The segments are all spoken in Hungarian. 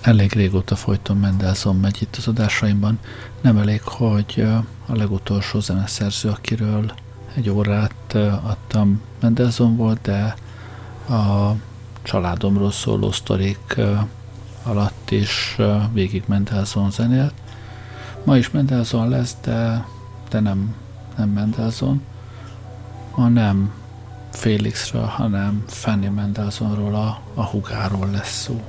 elég régóta folyton Mendelssohn megy itt az adásaimban. Nem elég, hogy a legutolsó zeneszerző, akiről egy órát adtam Mendelssohn volt, de a családomról szóló sztorik alatt is végig Mendelssohn zenélt. Ma is Mendelssohn lesz, de, de nem, nem Mendelssohn, hanem Félixről, hanem Fanny Mendelssohnról, a, a hugáról lesz szó.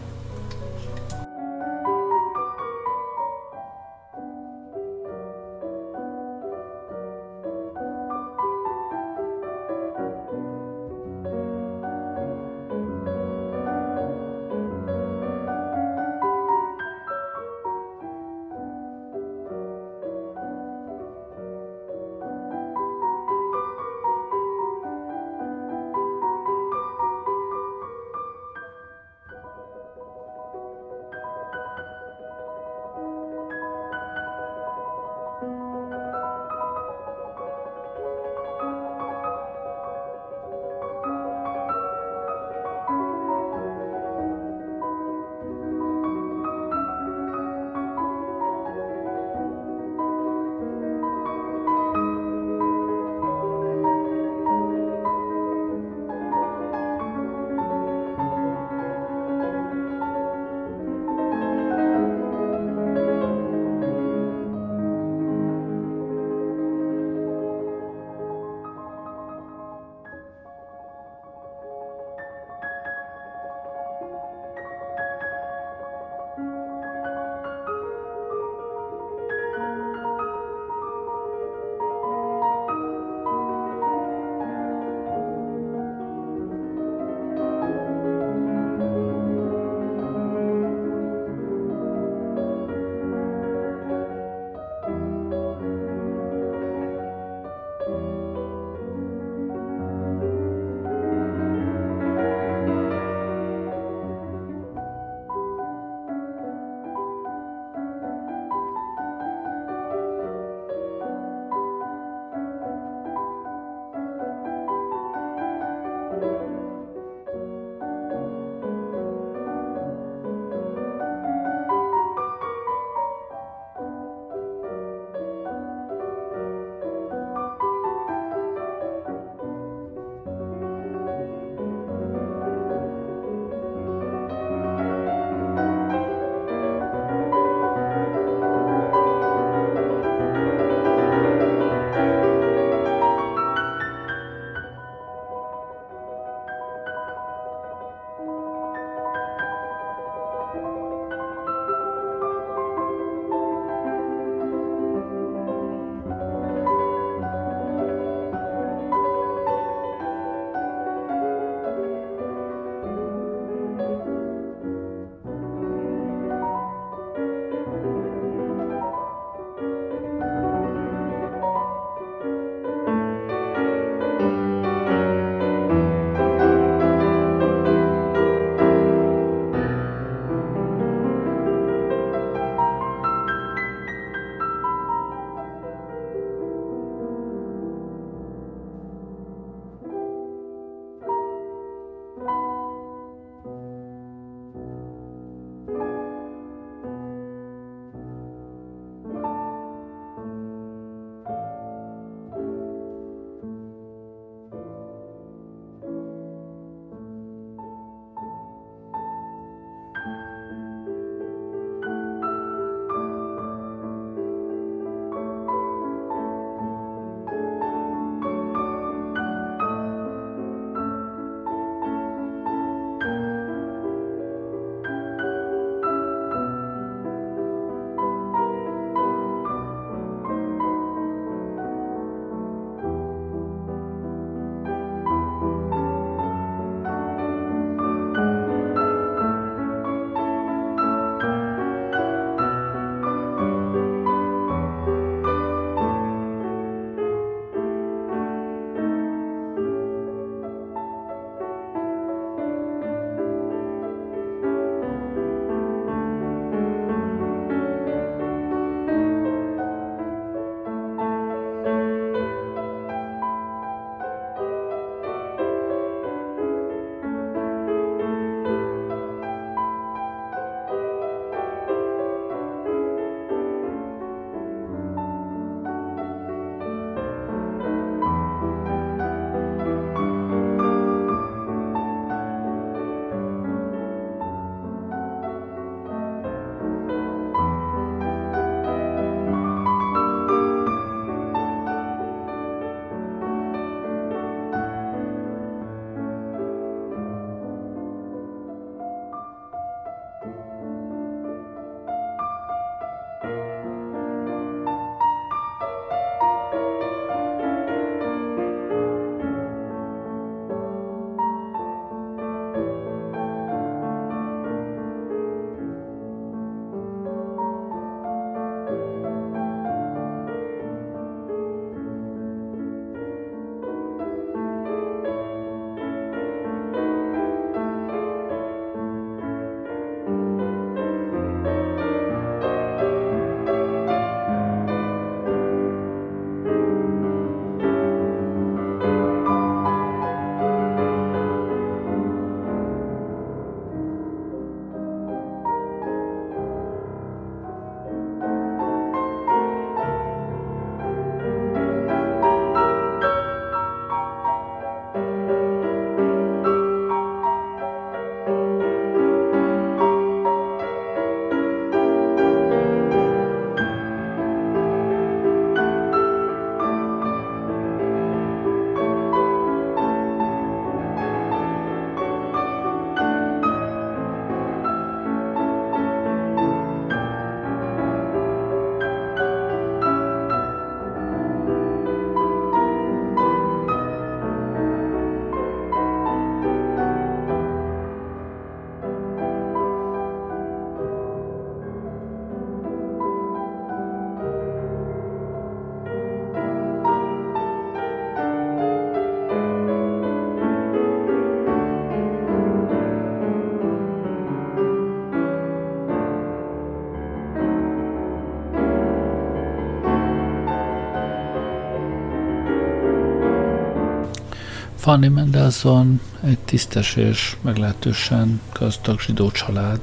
Fanny Mendelssohn egy tisztes és meglehetősen gazdag zsidó család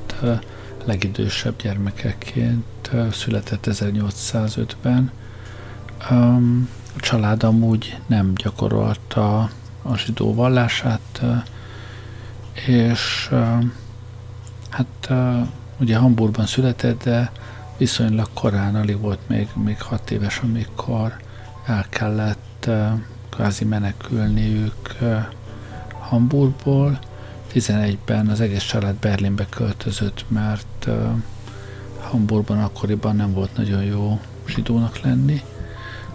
legidősebb gyermekeként született 1805-ben. A család amúgy nem gyakorolta a zsidó vallását, és hát ugye Hamburgban született, de viszonylag korán, alig volt még, még hat éves, amikor el kellett kvázi menekülniük Hamburgból. 11-ben az egész család Berlinbe költözött, mert Hamburgban akkoriban nem volt nagyon jó zsidónak lenni.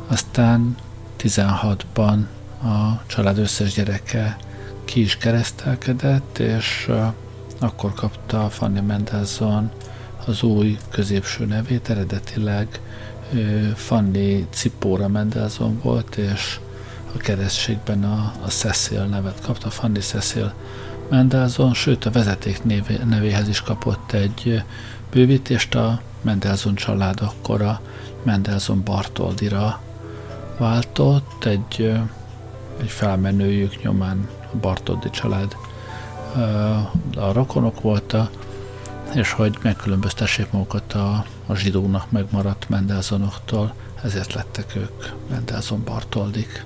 Aztán 16-ban a család összes gyereke ki is keresztelkedett, és akkor kapta Fanny Mendelssohn az új középső nevét, eredetileg Fanny Cipóra Mendelssohn volt, és a keresztségben a, a Cecil nevet kapta, Fanny Cecil Mendelssohn, sőt a vezeték névé, nevéhez is kapott egy bővítést, a Mendelssohn család akkor a Mendelssohn Bartoldira váltott, egy, egy felmenőjük nyomán a Bartoldi család a rokonok voltak, és hogy megkülönböztessék magukat a, a zsidónak megmaradt Mendelssohnoktól, ezért lettek ők Mendelssohn Bartoldik.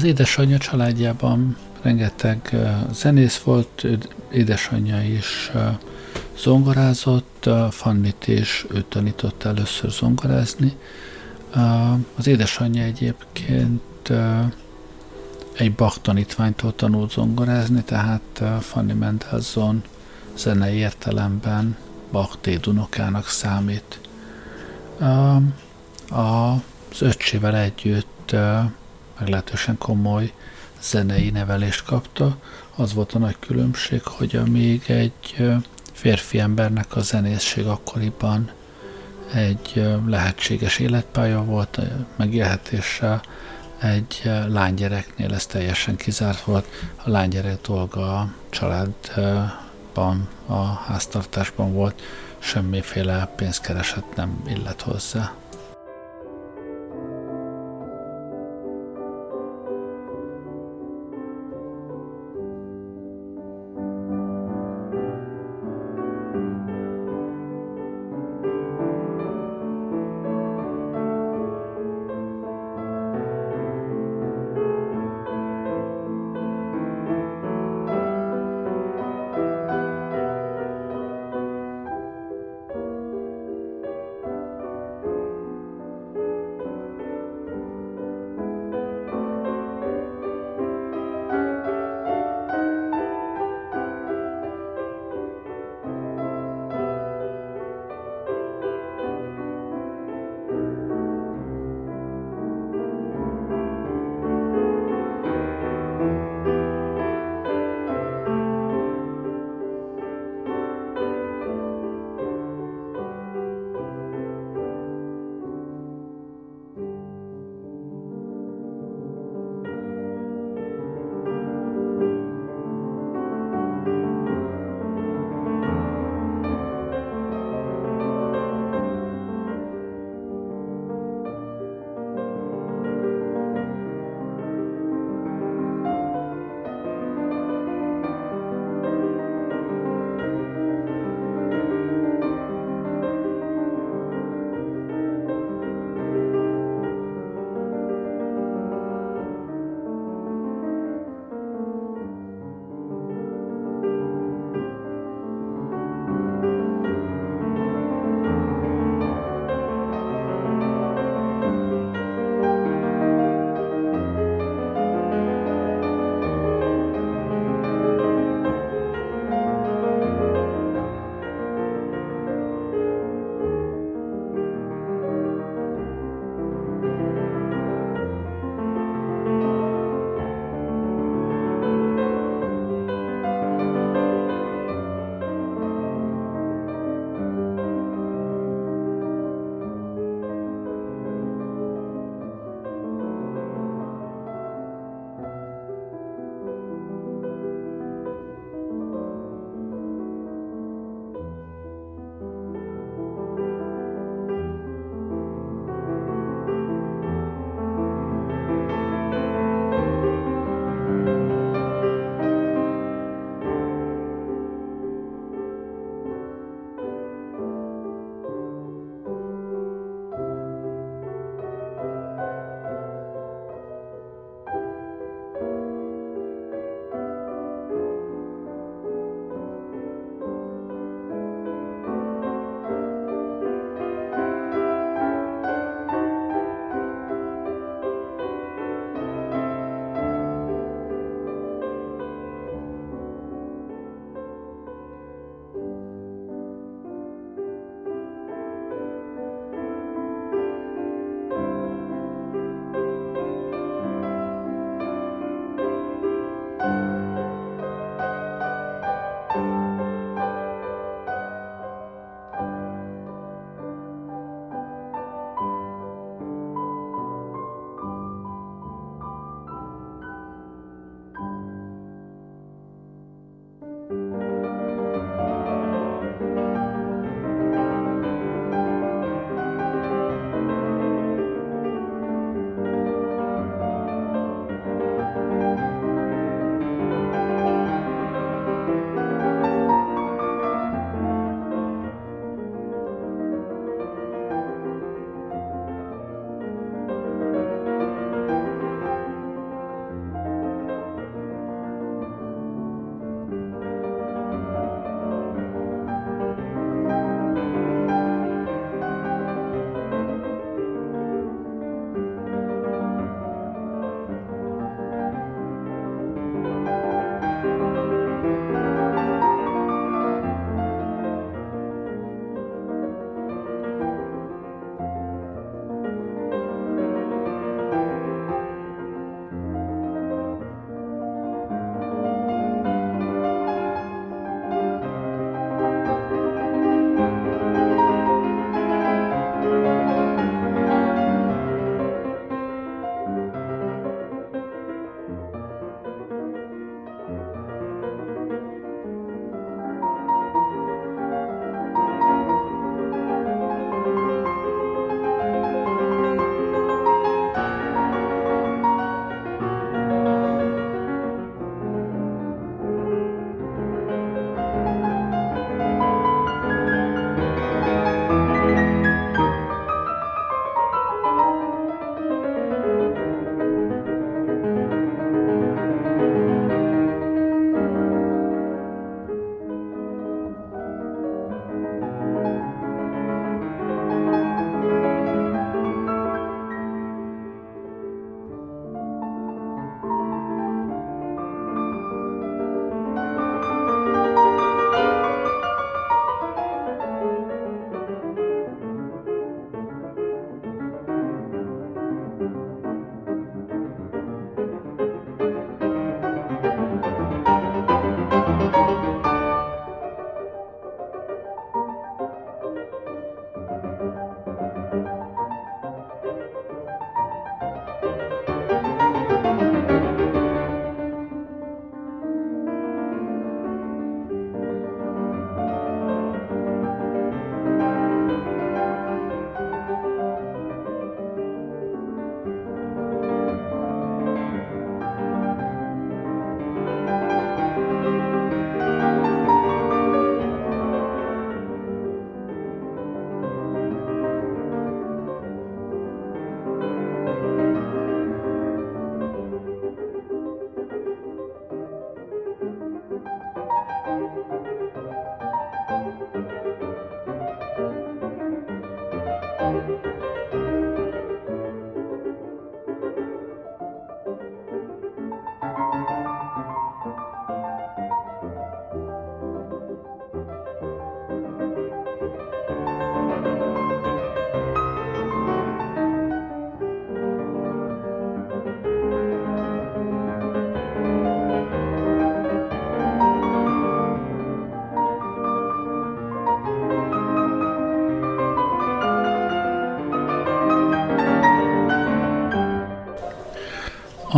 Az édesanyja családjában rengeteg zenész volt, édesanyja is zongorázott, Fannit is ő tanított először zongorázni. Az édesanyja egyébként egy Bach tanítványtól tanult zongorázni, tehát Fanny Mendelssohn zenei értelemben Bach dédunokának számít. Az öccsével együtt meglehetősen komoly zenei nevelést kapta. Az volt a nagy különbség, hogy amíg egy férfi embernek a zenészség akkoriban egy lehetséges életpálya volt, megélhetéssel, egy lánygyereknél ez teljesen kizárt volt. A lánygyerek dolga a családban, a háztartásban volt, semmiféle pénzkereset nem illet hozzá.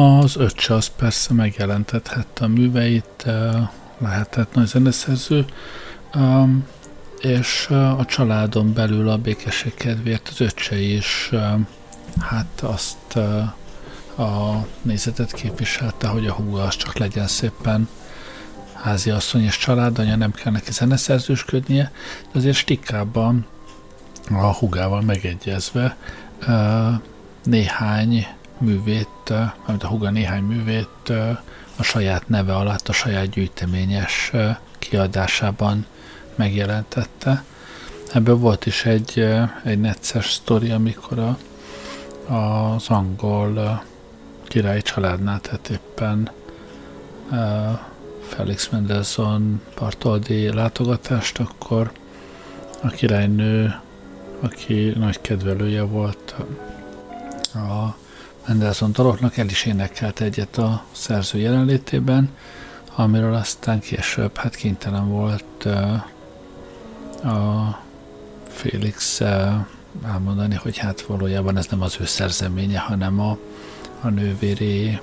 Az öccse az persze megjelentethette a műveit, lehetett nagy zeneszerző, um, és a családon belül a békesség kedvéért az öccse is hát azt a nézetet képviselte, hogy a húga az csak legyen szépen háziasszony és családanya, nem kell neki zeneszerzősködnie, de azért stikában a hugával megegyezve néhány művét, amit a huga néhány művét a saját neve alatt, a saját gyűjteményes kiadásában megjelentette. Ebből volt is egy, egy necces sztori, amikor a, az angol királyi családnál, tehát éppen Felix Mendelssohn partoldi látogatást, akkor a királynő, aki nagy kedvelője volt a Mendelssohn daloknak, el is énekelt egyet a szerző jelenlétében, amiről aztán később hát kénytelen volt a Félix elmondani, hogy hát valójában ez nem az ő szerzeménye, hanem a, a nővéré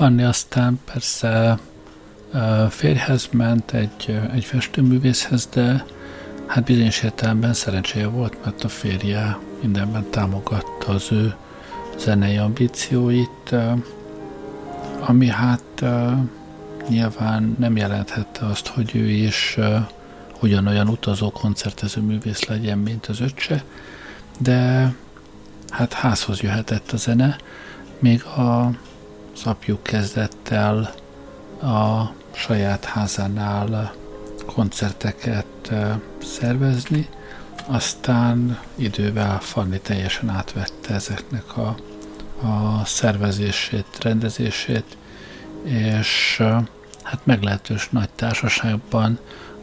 Fanni aztán persze férjhez ment egy, egy festőművészhez, de hát bizonyos értelemben szerencséje volt, mert a férje mindenben támogatta az ő zenei ambícióit, ami hát nyilván nem jelenthette azt, hogy ő is ugyanolyan utazó koncertező művész legyen, mint az öccse, de hát házhoz jöhetett a zene, még a, az apjuk kezdett el a saját házánál koncerteket szervezni, aztán idővel Fanni teljesen átvette ezeknek a, a szervezését, rendezését, és hát meglehetős nagy társaságban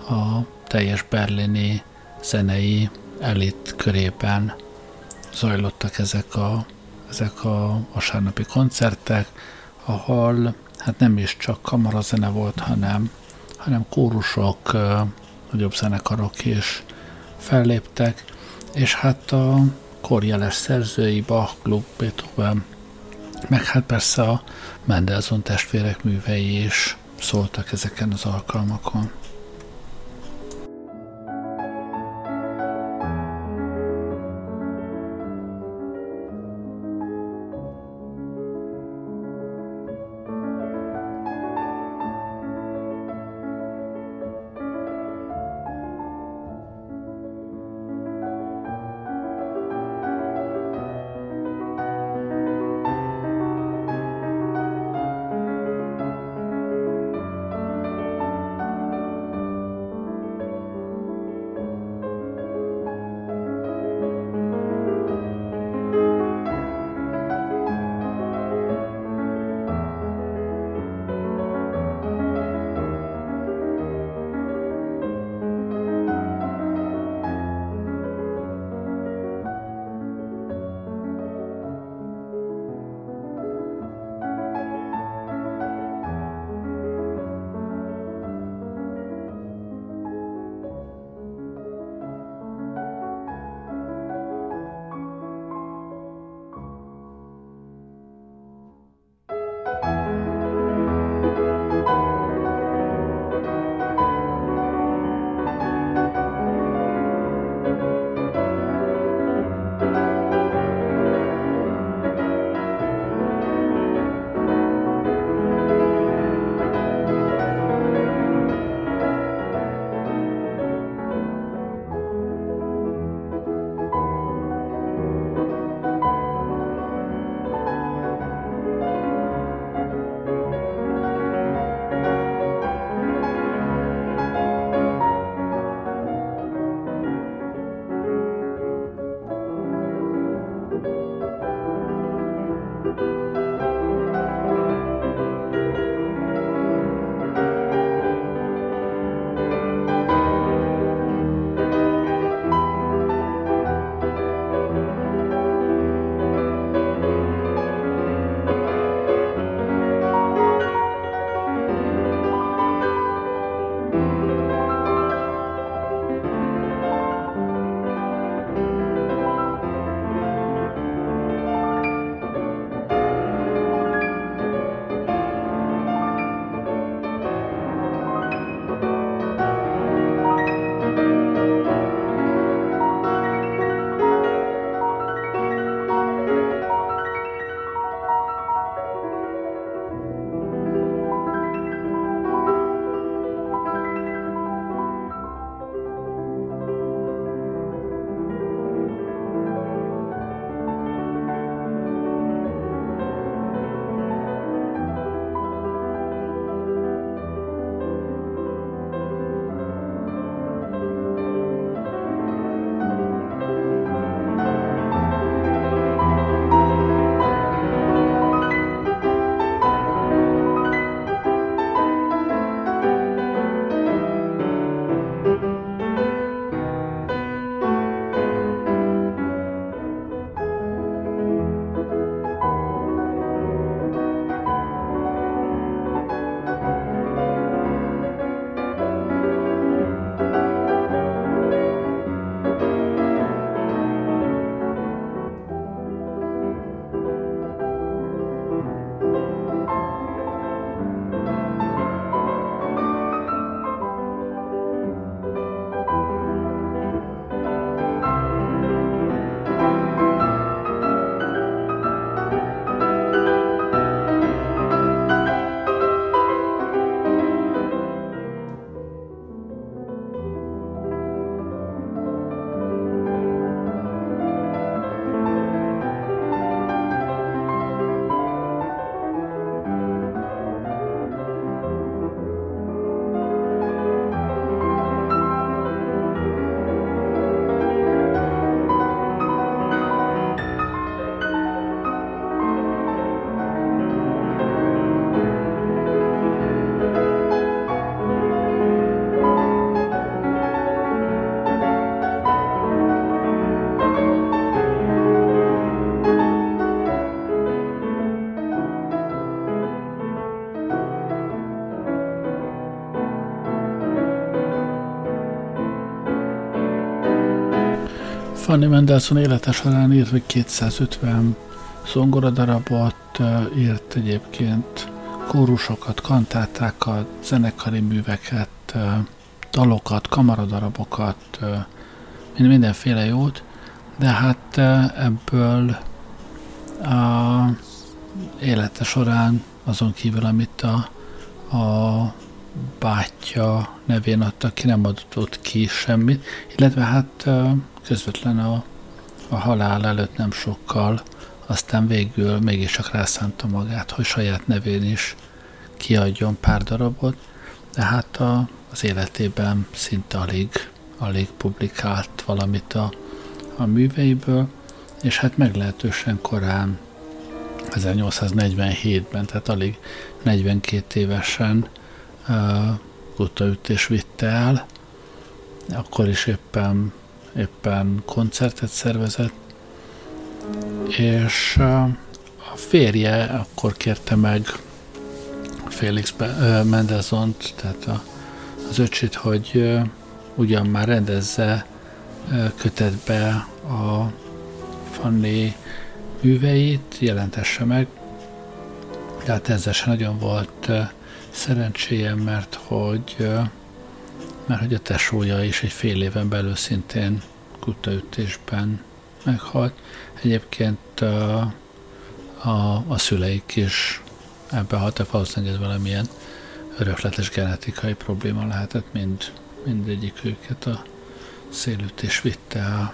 a teljes berlini zenei elit körében zajlottak ezek a, ezek a vasárnapi koncertek, ahol hát nem is csak kamarazene volt, hanem, hanem kórusok, nagyobb zenekarok is felléptek, és hát a korjeles szerzői, Bach, Gluck, Beethoven, meg hát persze a Mendelssohn testvérek művei is szóltak ezeken az alkalmakon. Fanny Mendelssohn élete során írt, hogy 250 zongoradarabot, írt egyébként kórusokat, kantátákat, zenekari műveket, dalokat, kamaradarabokat, mindenféle jót, de hát ebből a élete során azon kívül, amit a, a bátyja nevén adta ki, nem adott ki semmit, illetve hát közvetlen a, a halál előtt nem sokkal, aztán végül mégiscsak rászánta magát, hogy saját nevén is kiadjon pár darabot, de hát a, az életében szinte alig, alig publikált valamit a, a műveiből, és hát meglehetősen korán, 1847-ben, tehát alig 42 évesen kutaütés vitte el, akkor is éppen, éppen koncertet szervezett, és a férje akkor kérte meg Félix Mendelssohn-t, tehát az öcsit, hogy ugyan már rendezze kötetbe a Fanny műveit, jelentesse meg. Tehát ezzel sem nagyon volt szerencséjem, mert hogy, mert hogy a tesója is egy fél éven belül szintén kutaütésben meghalt. Egyébként a, a, a szüleik is ebbe haltak, valószínűleg ez valamilyen örökletes genetikai probléma lehetett, mind, mindegyik őket a szélütés vitte a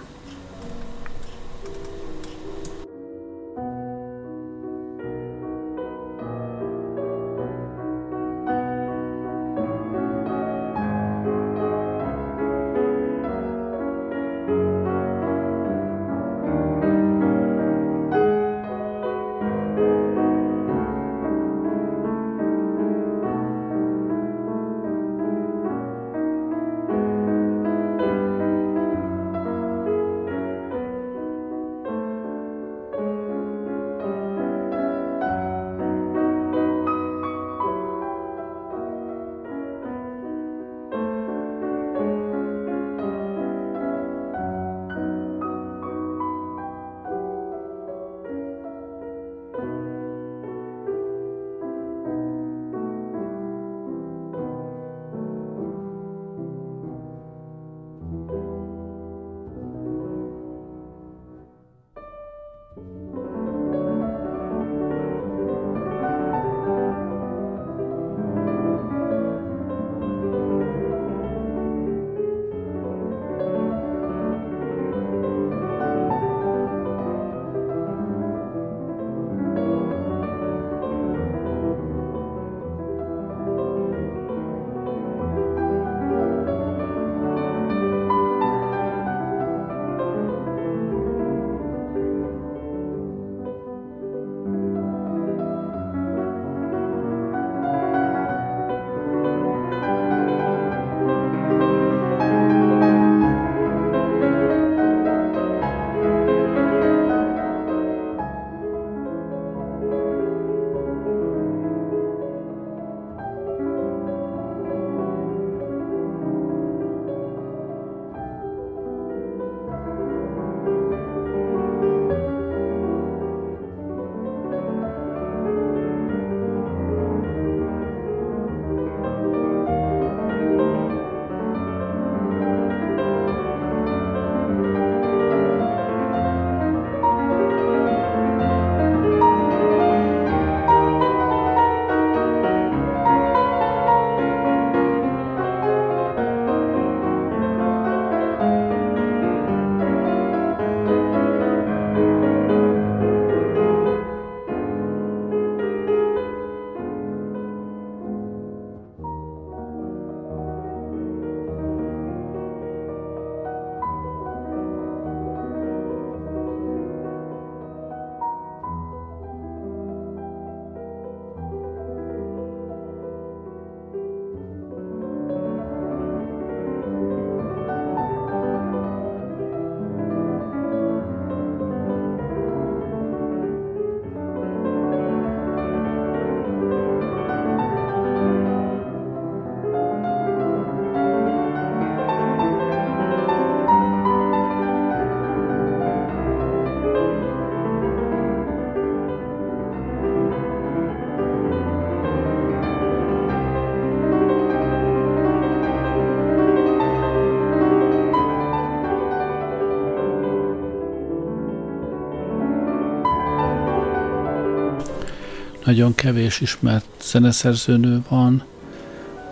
nagyon kevés ismert zeneszerzőnő van,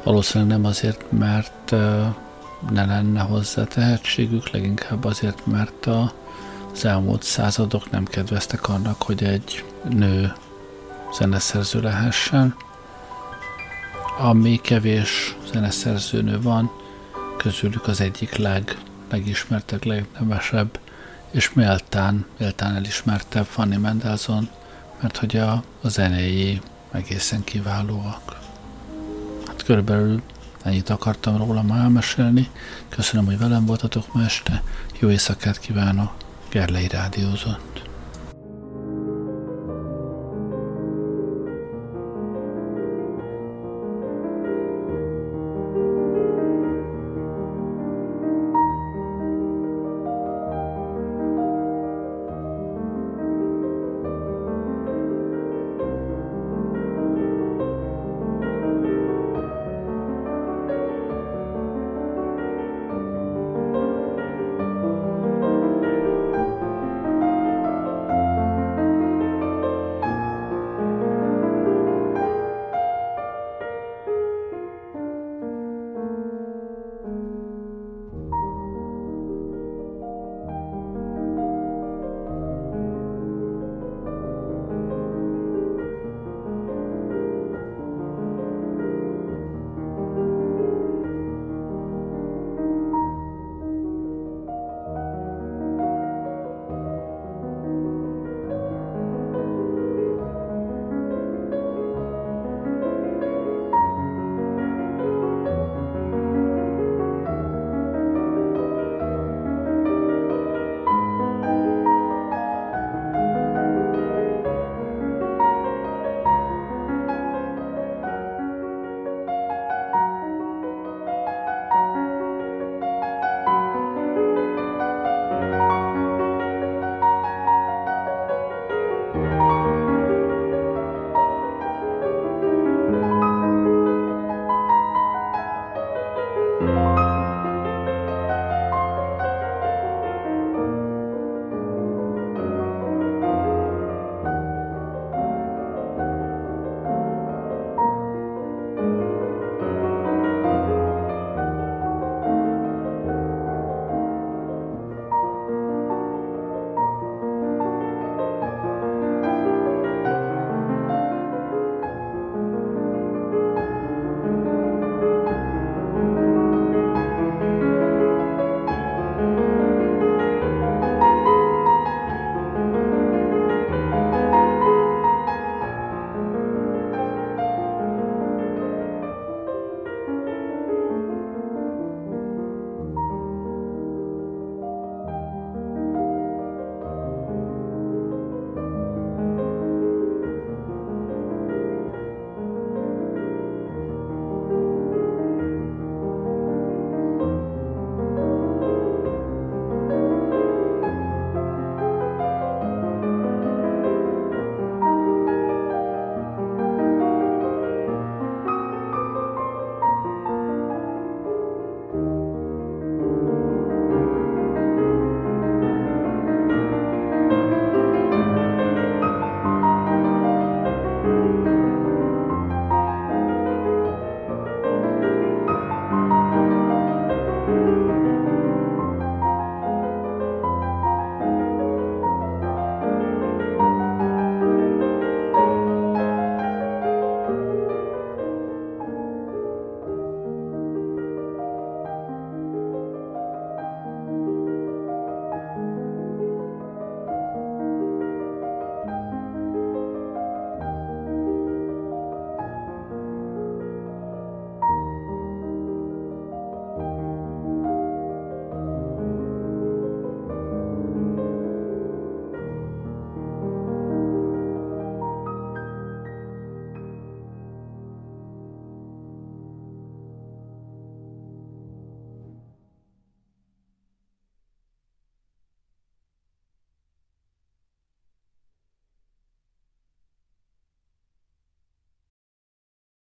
valószínűleg nem azért, mert ne lenne hozzá tehetségük, leginkább azért, mert a, az elmúlt századok nem kedveztek annak, hogy egy nő zeneszerző lehessen. Ami kevés zeneszerzőnő van, közülük az egyik leg, legismertebb, legnevesebb, és méltán, méltán elismertebb Fanny Mendelssohn, mert hogy a, a zenéi egészen kiválóak. Hát körülbelül ennyit akartam róla ma elmesélni. Köszönöm, hogy velem voltatok ma este. Jó éjszakát kívánok. Gerlei Rádiózott.